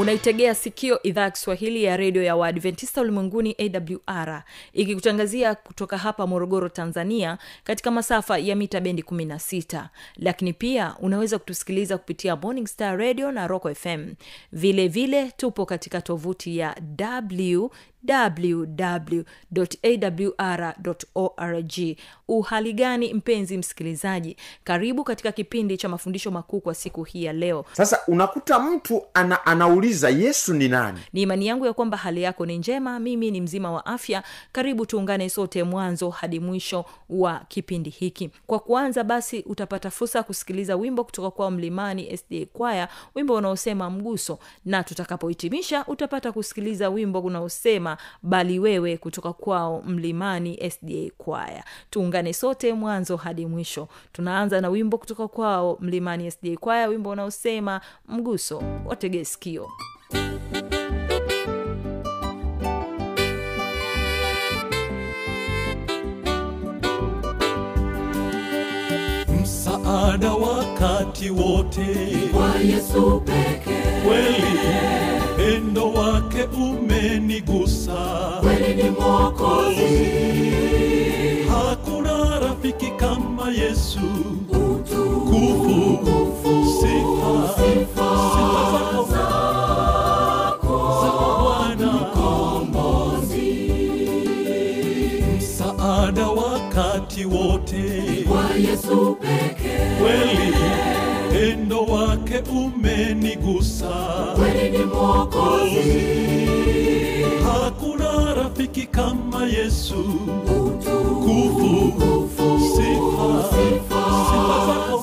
unaitegea sikio idhaa ya kiswahili ya redio ya waadventista ulimwenguni awr ikikutangazia kutoka hapa morogoro tanzania katika masafa ya mita bendi 16 lakini pia unaweza kutusikiliza kupitia morning star radio na rock fm vile vile tupo katika tovuti ya w www.awr.org uhali gani mpenzi msikilizaji? Karibu katika kipindi cha mafundisho makuu kwa siku hii ya leo. Sasa unakuta mtu ana, anauliza yesu ni nani? Ni imani yangu ya kwamba hali yako ni njema. Mimi ni mzima wa afya. Karibu tuungane sote mwanzo hadi mwisho wa kipindi hiki. Kwa kuanza basi utapata fursa ya kusikiliza wimbo kutoka kwa mlimani sda kwaya wimbo unaosema mguso. Na tutakapohitimisha utapata kusikiliza wimbo unaosema bali wewe kutoka kwao mlimani sda kwaya. Tuungane sote mwanzo hadi mwisho. Tunaanza na wimbo kutoka kwao mlimani sda kwaya wimbo unaosema mguso watege sikio. Msaada wakati wote. Kwa yesu pekee. Kweli pendo wake umenigusa. Kweli ni mwokozi. Hakuna rafiki kama yesu. Utukufu kufu sifa. sifa zako. bwana. Msaada wakati wote. Kwa yesu pekee. Kweli pendo wake umenigusa. Kweli ni mwokozi. Hakuna rafiki kama yesu. Utukufu. Sifa, sifa. Sifa zako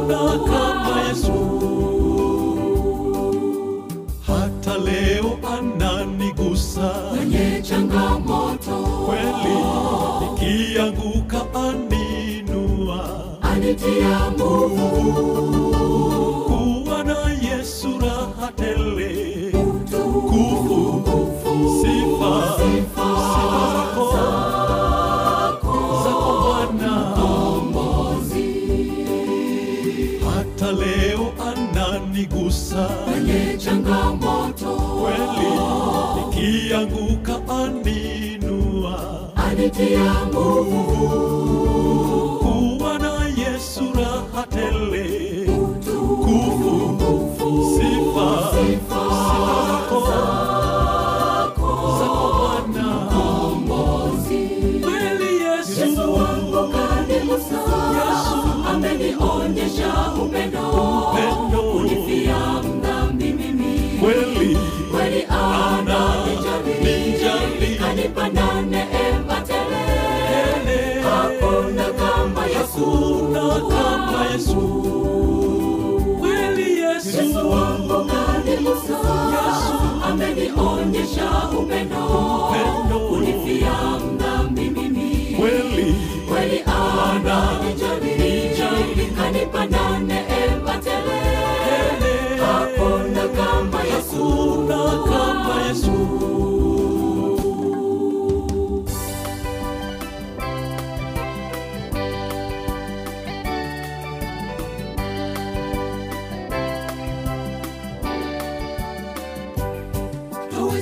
changamoto. Kweli ikianguka aninua. Anitia nguvu. Kuwa na yesu raha tele. Nguvu, sifa sifa zako. zako. Bwana. Hata leo ananigusa. Kwenye changamoto. Kweli ikianguka aninua anitia nguvu. Kuwa na yesu raha tele. Kufu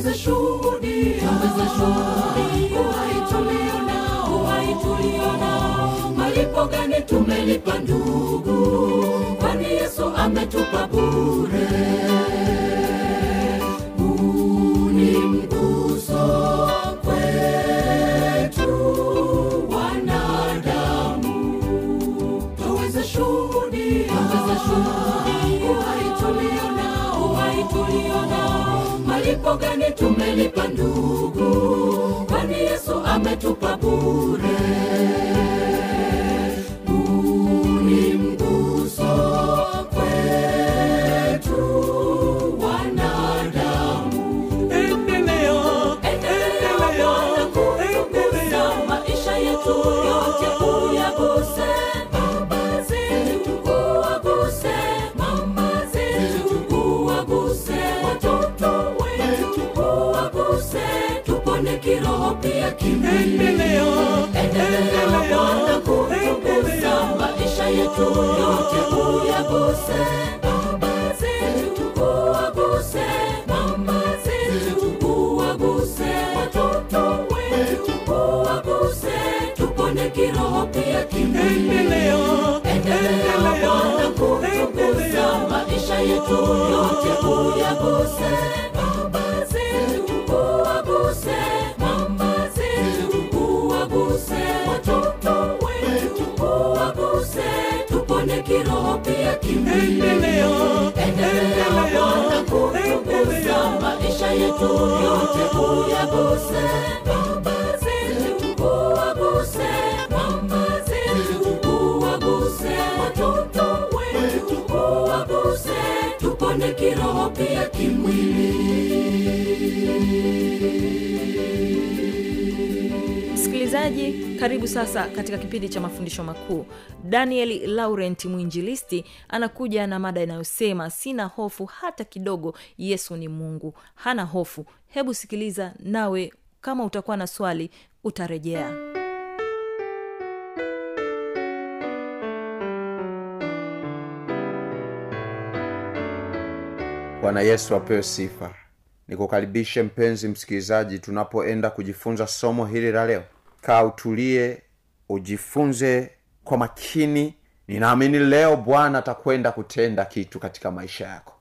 tuweze shuhudia uhai tulio nao uhai tulio nao malipo gani tumelipa ndugu kwani yesu ametupa bure malipo gani tumelipa ndugu? Kwani yesu ametupa bure yetu yote. Uyaguse baba zetu uwaguse mama zetu uwaguse watoto wetu uwaguse tupone kiroho pia kimwili. Endelea Bwana kutukuza maisha yetu yote. uyaguse kiroho pia kimwili endelea, Bwana kutukuza maisha yetu yote uyaguse. Msikilizaji karibu sasa katika kipindi cha mafundisho makuu. Daniel laurent mwinjilisti anakuja na mada inayosema sina hofu hata kidogo yesu ni mungu. Hana hofu. Hebu sikiliza nawe kama utakuwa na swali utarejea. Bwana yesu apewe sifa. Nikukaribishe mpenzi msikilizaji tunapoenda kujifunza somo hili la leo kaa utulie ujifunze kwa makini. Ninaamini leo bwana atakwenda kutenda kitu katika maisha yako.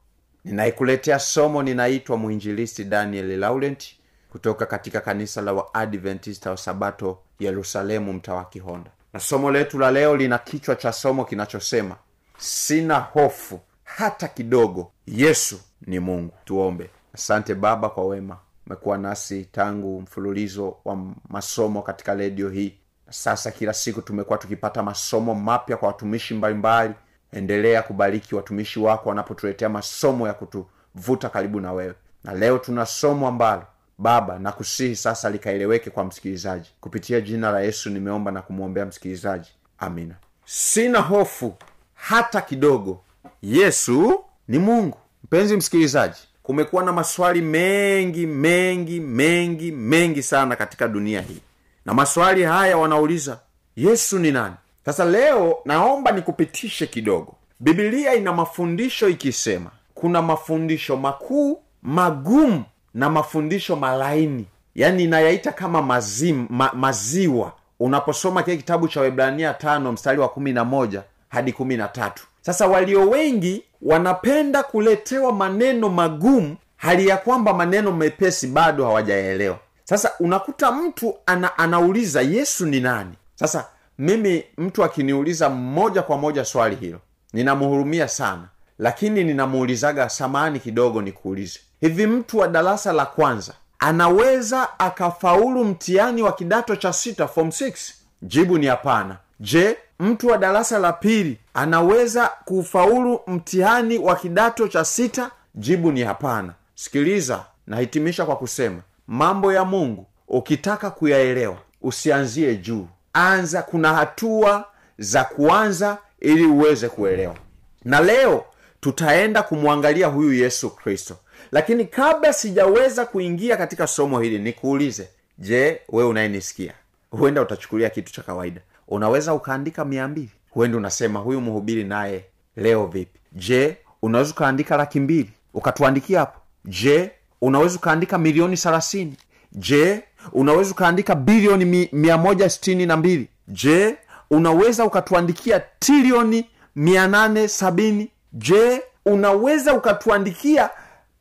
Ninaikuletea somo ninaitwa mwinjilisti daniel laurent kutoka katika kanisa la waadventista wa sabato yerusalemu mta wa kihonda. Na somo letu la leo lina kichwa cha somo kinachosema sina hofu hata kidogo. Yesu ni mungu. Tuombe. Asante baba kwa wema umekuwa nasi tangu mfululizo wa masomo katika redio hii. Sasa kila siku tumekuwa tukipata masomo mapya kwa watumishi mbalimbali. Endelea kubariki watumishi wako wanapotuletea masomo ya kutuvuta karibu na wewe. Na leo tuna somo ambalo baba nakusihi sasa likaeleweke kwa msikilizaji. Kupitia jina la yesu nimeomba na kumwombea msikilizaji. Amina. Sina hofu hata kidogo. Yesu ni mungu. Mpenzi msikilizaji kumekuwa na maswali mengi mengi mengi mengi sana katika dunia hii. Na maswali haya wanauliza yesu ni nani? Sasa leo naomba nikupitishe kidogo. Bibilia ina mafundisho ikisema kuna mafundisho makuu magumu na mafundisho malaini. Yaani inayaita kama mazim, ma, maziwa. Unaposoma kile kitabu cha webrania tano mstari wa kumi na moja hadi kumi na tatu. Sasa walio wengi wanapenda kuletewa maneno magumu hali ya kwamba maneno mepesi bado hawajaelewa. Sasa unakuta mtu ana, anauliza yesu ni nani? Sasa mimi mtu akiniuliza moja kwa moja swali hilo ninamhurumia sana lakini ninamuulizaga samani kidogo nikuulize. Hivi mtu wa darasa la kwanza anaweza akafaulu mtihani wa kidato cha sita form 6 jibu ni hapana. Je mtu wa darasa la pili anaweza kufaulu mtihani wa kidato cha sita? Jibu ni hapana. Sikiliza nahitimisha kwa kusema mambo ya mungu ukitaka kuyaelewa usianzie juu. Anza kuna hatua za kuanza ili uweze kuelewa. Na leo tutaenda kumwangalia huyu yesu kristo. Lakini kabla sijaweza kuingia katika somo hili nikuulize je wewe unayenisikia? Huenda utachukulia kitu cha kawaida. Unaweza ukaandika mia mbili huenda unasema huyu mhubiri naye leo vipi? Je unaweza ukaandika laki mbili? Ukatuandikia hapo? Je unaweza ukaandika milioni thelathini? Je unaweza ukaandika bilioni mi, mia moja sitini na mbili? Je unaweza ukatuandikia trilioni mia nane sabini? Je unaweza ukatuandikia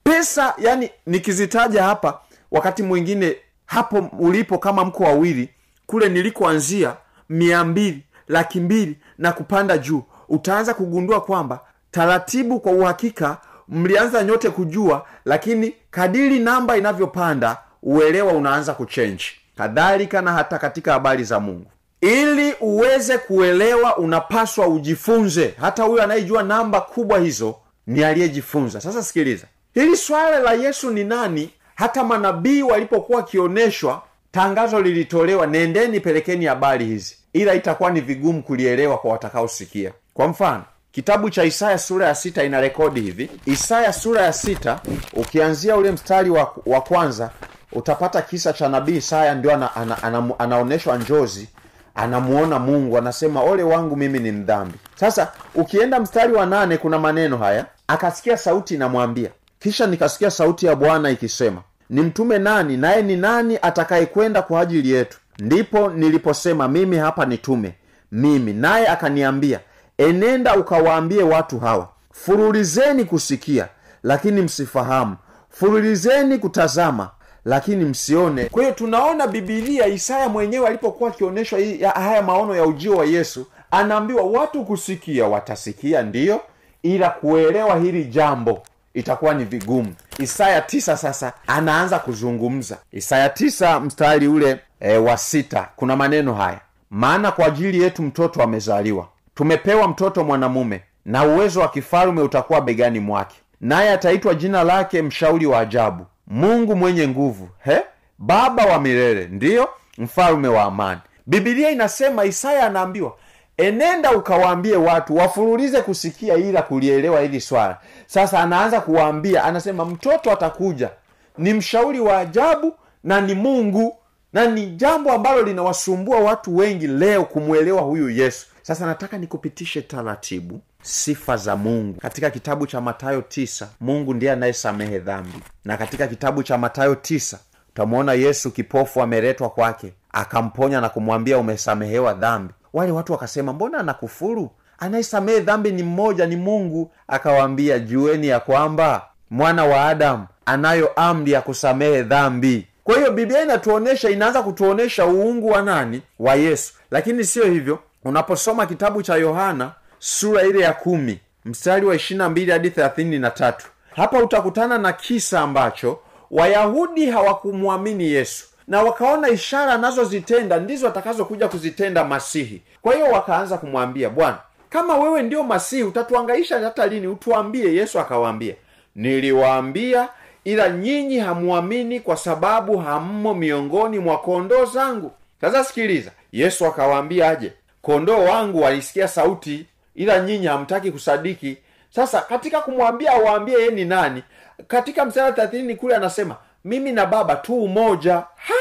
pesa yani nikizitaja hapa wakati mwingine hapo ulipo kama mko wawili kule nilikoanzia mia mbili laki mbili na kupanda juu. Utaanza kugundua kwamba taratibu kwa uhakika mlianza nyote kujua lakini kadiri namba inavyopanda uelewa unaanza kuchenji kadhalika na hata katika habari za mungu. Ili uweze kuelewa unapaswa ujifunze. Hata huyo anayejua namba kubwa hizo ni aliyejifunza. Sasa sikiliza. Hili swala la yesu ni nani? Hata manabii walipokuwa wakioneshwa tangazo lilitolewa nendeni pelekeni habari hizi. Ila itakuwa ni vigumu kulielewa kwa watakaosikia. Kwa mfano kitabu cha isaya sura ya sita ina rekodi hivi. Isaya sura ya sita ukianzia ule mstari wa, wa kwanza utapata kisa cha nabii isaya ndio ana, ana, ana, anaonyeshwa njozi anamuona mungu anasema ole wangu mimi ni mdhambi. Sasa ukienda mstari wa nane kuna maneno haya. Akasikia sauti inamwambia. Kisha nikasikia sauti ya bwana ikisema ni mtume nani naye ni nani atakayekwenda kwa ajili yetu? Ndipo niliposema mimi hapa nitume mimi. Naye akaniambia enenda ukawaambie watu hawa furulizeni kusikia lakini msifahamu. Furulizeni kutazama lakini msione. Kwa hiyo tunaona bibilia isaya mwenyewe alipokuwa akionyeshwa haya maono ya ujio wa yesu anaambiwa watu kusikia watasikia ndiyo ila kuelewa hili jambo itakuwa ni vigumu. Isaya tisa sasa anaanza kuzungumza. Isaya tisa mstari ule e, wa sita kuna maneno haya. Maana kwa ajili yetu mtoto amezaliwa tumepewa mtoto mwanamume na uwezo wa kifalume utakuwa begani mwake. Naye ataitwa jina lake mshauri wa ajabu mungu mwenye nguvu. He? Baba wa milele ndiyo mfalume wa amani. Bibilia inasema isaya anaambiwa enenda ukawaambie watu wafurulize kusikia ila kulielewa hili swala. Sasa anaanza kuwaambia anasema mtoto atakuja. Ni mshauri wa ajabu na ni mungu na ni jambo ambalo linawasumbua watu wengi leo kumwelewa huyu yesu. Sasa nataka nikupitishe taratibu sifa za mungu. Katika kitabu cha matayo tisa mungu ndiye anayesamehe dhambi. Na katika kitabu cha matayo tisa utamwona yesu kipofu ameletwa kwake akamponya na kumwambia umesamehewa dhambi wale watu wakasema mbona anakufuru? Anayesamehe dhambi ni mmoja ni mungu. Akawaambia jueni ya kwamba mwana wa adamu anayo amri ya kusamehe dhambi. Kwa hiyo biblia inatuonyesha inaanza kutuonyesha uungu wa nani? Wa yesu. Lakini siyo hivyo. Unaposoma kitabu cha yohana sura ile ya kumi mstari wa ishirina mbili hadi thelathini na tatu hapa utakutana na kisa ambacho wayahudi hawakumwamini yesu na wakaona ishara anazozitenda ndizo atakazokuja kuzitenda masihi. Kwa hiyo wakaanza kumwambia bwana kama wewe ndio masihi utatuangaisha hata lini? Utuambie. Yesu akawaambia niliwaambia ila nyinyi hamwamini kwa sababu hammo miongoni mwa kondoo zangu. Sasa sikiliza yesu akawaambia aje kondoo wangu walisikia sauti ila nyinyi hamtaki kusadiki. Sasa katika kumwambia awaambie ye ni nani katika msara thelathini kule anasema mimi na baba tu umoja. Ha?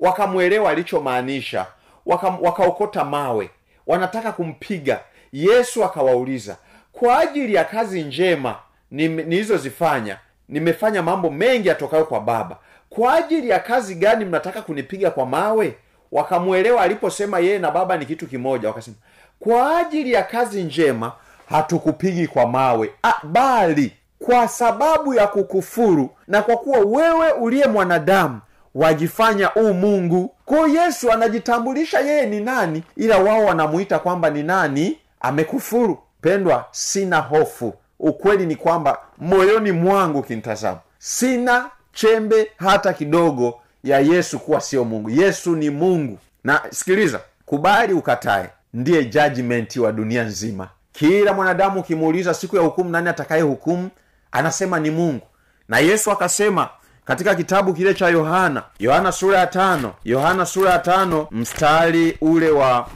Wakamwelewa alichomaanisha. Waka- wakaokota mawe. Wanataka kumpiga. Yesu akawauliza kwa ajili ya kazi njema nilizozifanya nimefanya mambo mengi yatokayo kwa baba. Kwa ajili ya kazi gani mnataka kunipiga kwa mawe? Wakamwelewa aliposema yeye na baba ni kitu kimoja. Wakasema kwa ajili ya kazi njema hatukupigi kwa mawe. Ah, bali kwa sababu ya kukufuru na kwa kuwa wewe uliye mwanadamu wajifanya u mungu. Kwayo yesu anajitambulisha yeye ni nani ila wao wanamuita kwamba ni nani? Amekufuru. Pendwa sina hofu. Ukweli ni kwamba moyoni mwangu kinitazama sina chembe hata kidogo ya yesu kuwa sio mungu. Yesu ni mungu. Na sikiliza kubali ukatae ndiye jajimenti wa dunia nzima. Kila mwanadamu ukimuuliza siku ya hukumu nani atakaye hukumu anasema ni mungu. Na yesu akasema katika kitabu kile cha yohana yohana sura ya tano yohana sura ya tano mstari ule wa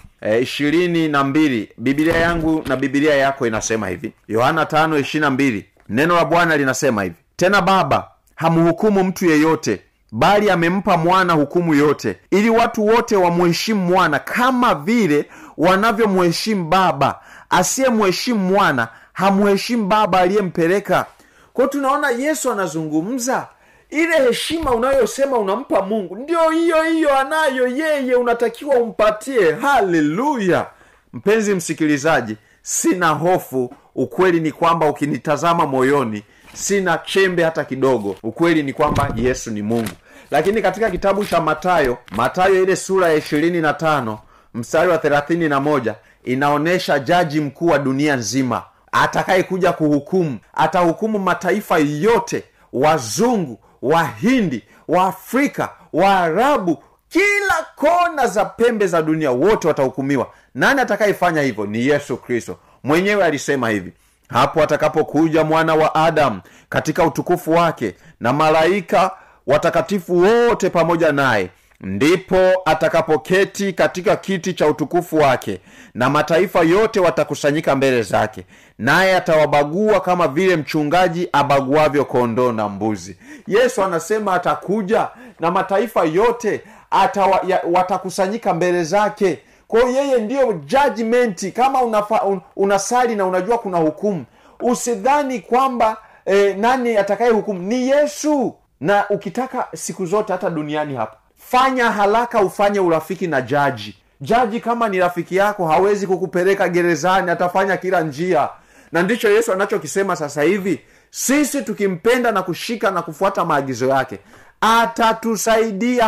ishirini e, na mbili. Bibilia yangu na bibilia yako inasema hivi. Yohana tano ishirina mbili. Neno la bwana linasema hivi. Tena baba hamhukumu mtu yeyote bali amempa mwana hukumu yote ili watu wote wamuheshimu mwana kama vile wanavyomuheshimu baba. Asiyemheshimu mwana hamuheshimu baba aliyempeleka kwao tunaona yesu anazungumza. Ile heshima unayosema unampa mungu ndio hiyo hiyo anayo yeye unatakiwa umpatie. Haleluya! Mpenzi msikilizaji sina hofu. Ukweli ni kwamba ukinitazama moyoni sina chembe hata kidogo. Ukweli ni kwamba yesu ni mungu. Lakini katika kitabu cha matayo matayo ile sura ya ishirini na tano mstari wa thelathini na moja inaonyesha jaji mkuu wa dunia nzima atakayekuja kuhukumu atahukumu mataifa yote wazungu wahindi waafrika waarabu kila kona za pembe za dunia wote watahukumiwa. Nani atakayefanya hivyo? Ni yesu kristo. Mwenyewe alisema hivi hapo atakapokuja mwana wa adamu katika utukufu wake na malaika watakatifu wote pamoja naye ndipo atakapoketi katika kiti cha utukufu wake na mataifa yote watakusanyika mbele zake naye atawabagua kama vile mchungaji abaguavyo kondoo na mbuzi. Yesu anasema atakuja na mataifa yote atawa, ya, watakusanyika mbele zake. Kwa yeye ndiyo judgment kama unafa, un, unasali na unajua kuna hukumu usidhani kwamba eh, nani atakaye hukumu ni yesu. Na ukitaka siku zote hata duniani hapa fanya haraka ufanye urafiki na jaji. Jaji kama ni rafiki yako hawezi kukupeleka gerezani atafanya kila njia. Na ndicho yesu anachokisema sasa hivi sisi tukimpenda na kushika na kufuata maagizo yake atatusaidia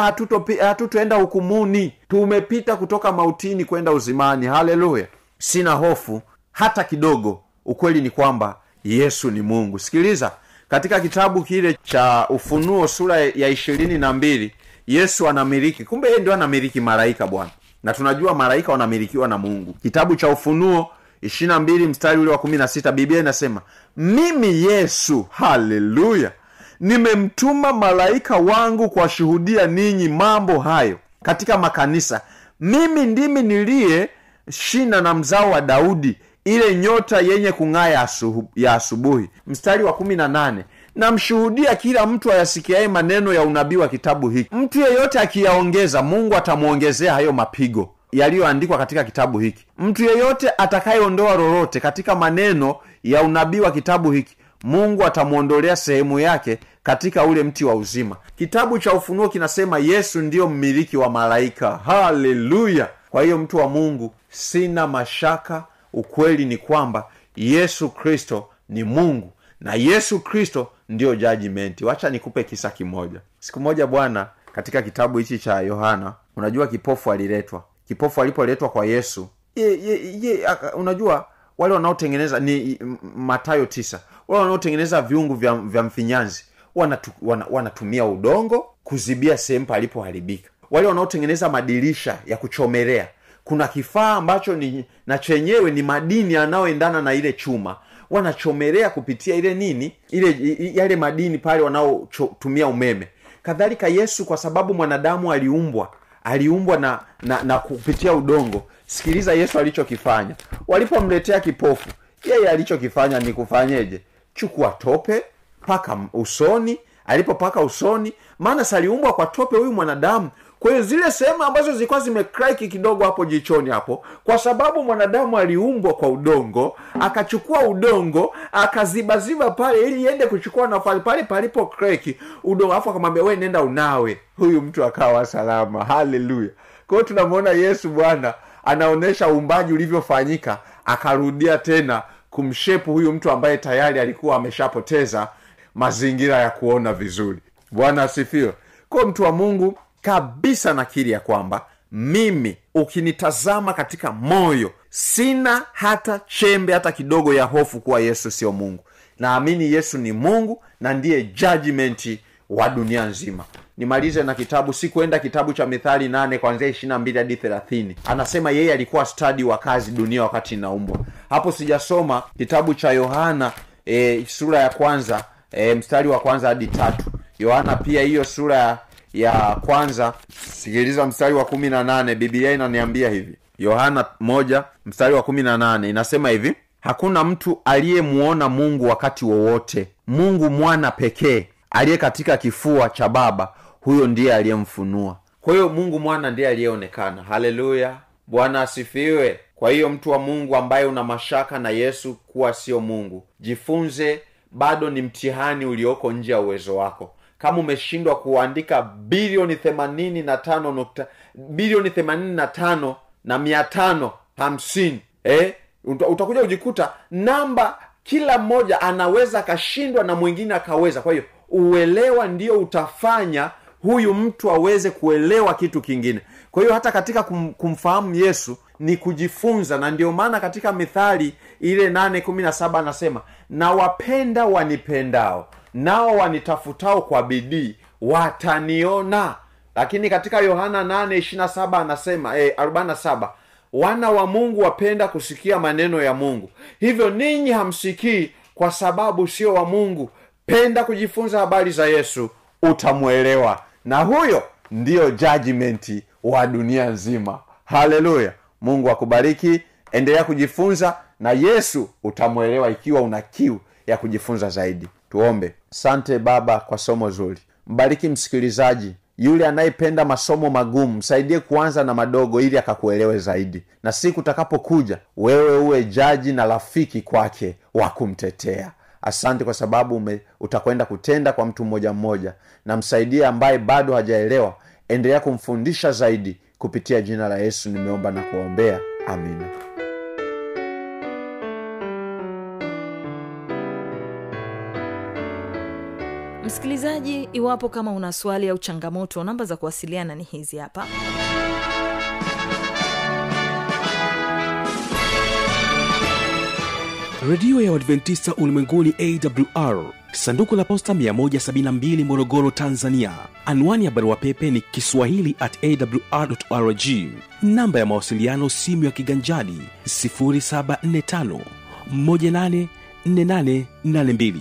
hatutoenda hukumuni. Tumepita kutoka mautini kwenda uzimani. Haleluya. Sina hofu hata kidogo. Ukweli ni kwamba yesu ni mungu. Sikiliza katika kitabu kile cha ufunuo sura ya ishirini na mbili yesu anamiliki. Kumbe yeye ndio anamiliki malaika bwana. Na tunajua malaika wanamilikiwa na mungu. Kitabu cha ufunuo ishiri na mbili mstari ule wa kumi na sita biblia inasema mimi yesu haleluya nimemtuma malaika wangu kuwashuhudia ninyi mambo hayo katika makanisa. Mimi ndimi niliye shina na mzao wa daudi ile nyota yenye kung'aa ya, asubuhi. Mstari wa kumi na nane namshuhudia kila mtu ayasikiaye maneno ya unabii wa kitabu hiki. Mtu yeyote akiyaongeza mungu atamwongezea hayo mapigo yaliyoandikwa katika kitabu hiki. Mtu yeyote atakayeondoa lolote katika maneno ya unabii wa kitabu hiki mungu atamwondolea sehemu yake katika ule mti wa uzima. Kitabu cha ufunuo kinasema yesu ndiyo mmiliki wa malaika. Haleluya! Kwa hiyo mtu wa mungu sina mashaka ukweli ni kwamba yesu kristo ni mungu na yesu kristo ndiyo jajimenti wacha nikupe kisa kimoja. Siku moja bwana katika kitabu hichi cha yohana unajua kipofu aliletwa. Kipofu alipoletwa kwa yesu ye, ye, ye, unajua wale wanaotengeneza ni matayo tisa wale wanaotengeneza viungu vya, vya mfinyanzi wanatu, wana, wanatumia udongo kuzibia sehemu palipoharibika. Wale wanaotengeneza madirisha ya kuchomelea kuna kifaa ambacho ni na chenyewe ni madini yanayoendana na ile chuma wanachomelea kupitia ile nini ile yale madini pale wanaotumia umeme. Kadhalika yesu kwa sababu mwanadamu aliumbwa aliumbwa na, na na kupitia udongo. Sikiliza yesu alichokifanya. Walipomletea kipofu yeye alichokifanya ni kufanyeje? Chukua tope paka usoni. Alipopaka usoni maana saliumbwa kwa tope huyu mwanadamu kwa zile sehemu ambazo zilikuwa zimekraiki kidogo hapo jichoni hapo kwa sababu mwanadamu aliumbwa kwa udongo akachukua udongo akazibaziba pale ili iende kuchukua nafasi pale palipo kreki udongo alafu akamwambia we nenda unawe. Huyu mtu akawa salama. Haleluya kwa tunamwona yesu bwana anaonyesha uumbaji ulivyofanyika akarudia tena kumshepu huyu mtu ambaye tayari alikuwa ameshapoteza mazingira ya kuona vizuri. Bwana asifiwe. Kwa mtu wa mungu kabisa nakiri ya kwamba mimi ukinitazama katika moyo sina hata chembe hata kidogo ya hofu kuwa yesu sio mungu. Naamini yesu ni mungu na ndiye judgmenti wa dunia nzima. Nimalize na kitabu sikuenda kitabu cha mithali nane kwanzia ishirina mbili hadi thelathini. Anasema yeye alikuwa stadi wa kazi dunia wakati inaumbwa. Hapo sijasoma kitabu cha yohana e, sura ya kwanza e, mstari wa kwanza hadi tatu. Yohana pia hiyo sura ya, ya kwanza sikiliza mstari wa kumi na nane bibilia inaniambia hivi. Yohana moja mstari wa kumi na nane inasema hivi hakuna mtu aliyemuona mungu wakati wowote. Mungu mwana pekee aliye katika kifua cha baba huyo ndiye aliyemfunua. Kwa hiyo mungu mwana ndiye aliyeonekana. Haleluya! Bwana asifiwe! Kwa hiyo mtu wa mungu ambaye una mashaka na yesu kuwa sio mungu jifunze bado ni mtihani ulioko nje ya uwezo wako kama umeshindwa kuandika bilioni themanini na tano nukta bilioni themanini na tano na mia tano hamsini eh? Utakuja kujikuta namba kila mmoja anaweza akashindwa na mwingine akaweza. Kwa hiyo uelewa ndio utafanya huyu mtu aweze kuelewa kitu kingine. Kwa hiyo hata katika kum, kumfahamu yesu ni kujifunza na ndio maana katika mithali ile nane kumi na saba anasema nawapenda wanipendao nao wanitafutao kwa bidii wataniona. Lakini katika yohana 8 anasema eh, 47 wana wa mungu wapenda kusikia maneno ya mungu. Hivyo ninyi hamsikii kwa sababu sio wa mungu. Penda kujifunza habari za yesu utamwelewa. Na huyo ndiyo judgmenti wa dunia nzima. Haleluya. Mungu akubariki. Endelea kujifunza na yesu utamwelewa ikiwa una kiu ya kujifunza zaidi tuombe. Sante baba kwa somo zuri. Mbariki msikilizaji yule anayependa masomo magumu msaidie kuanza na madogo ili akakuelewe zaidi. Na siku utakapokuja wewe uwe jaji na rafiki kwake wa kumtetea. Asante kwa sababu ume, utakwenda kutenda kwa mtu mmoja mmoja. Na msaidie ambaye bado hajaelewa endelea kumfundisha zaidi kupitia jina la yesu nimeomba na kuwaombea amina msikilizaji iwapo kama una swali au changamoto namba za kuwasiliana ni hizi hapa. Redio ya uadventista ulimwenguni awr sanduku la posta 172 morogoro tanzania. Anwani ya barua pepe ni kiswahili at awrrg namba ya mawasiliano simu ya kiganjadi 745 184882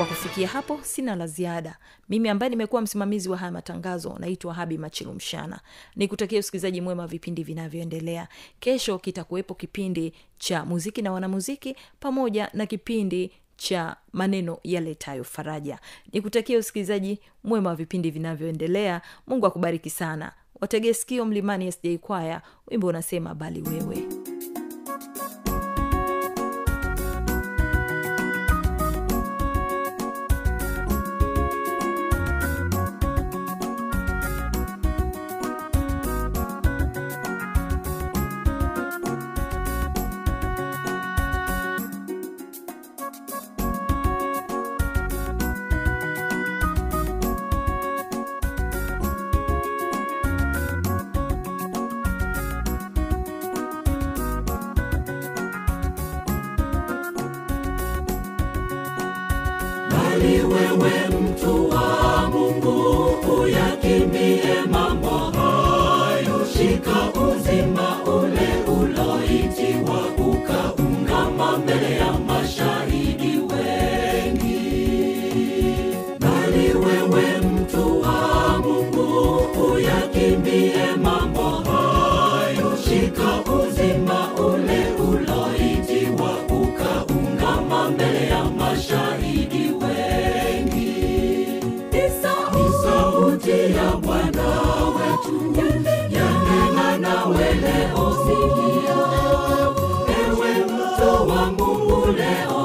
kwa kufikia hapo sina la ziada. Mimi ambaye nimekuwa msimamizi wa haya matangazo naitwa habi machilumshana nikutakia usikilizaji mwema vipindi vinavyoendelea. Kesho kitakuwepo kipindi cha muziki na wanamuziki pamoja na kipindi cha maneno yaletayo faraja. Nikutakia usikilizaji mwema wa vipindi vinavyoendelea. Mungu akubariki sana. Wategee sikio mlimani sj kwaya. Wimbo unasema bali wewe ewe mto wangu leo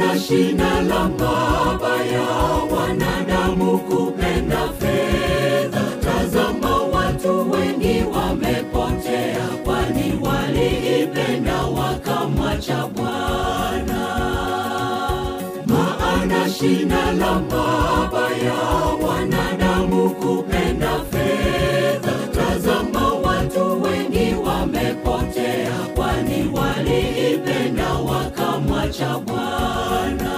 maana shina la mabaya wanadamu kupenda fedha. Tazama, watu wengi wamepotea, kwani waliipenda wakamwacha Bwana. Maana shina la mabaya wanadamu kupenda fedha. Tazama, watu wengi wamepotea, kwani waliipenda wakamwacha Bwana.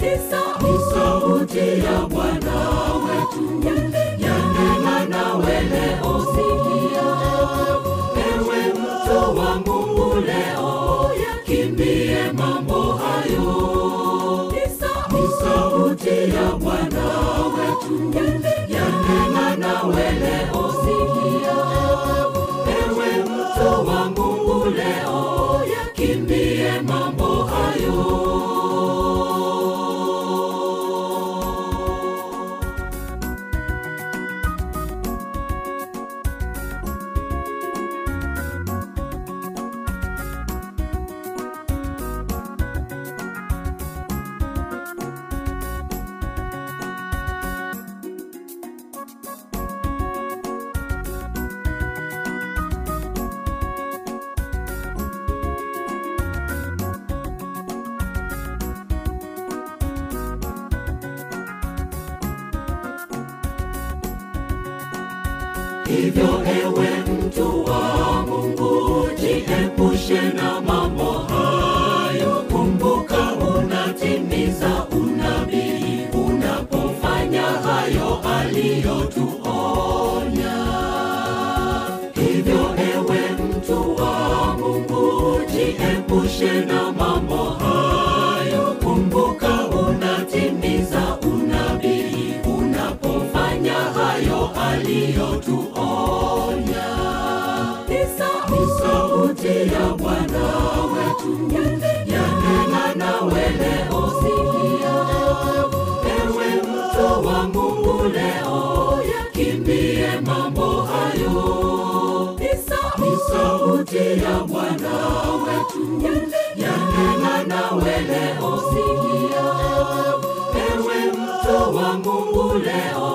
Ni sauti ya Bwana wetu yanena nawe leo, sikia unatimiza unabii unapofanya hayo aliyotuonya. Hivyo ewe mtu wa Mungu, jiepushe na mambo hayo. Kumbuka unatimiza unabii unapofanya hayo aliyotuonya. Ni sauti ya Bwana wetu sauti ya Bwana wetu. Yanena nawe leo, sikia ewe Mungu leo.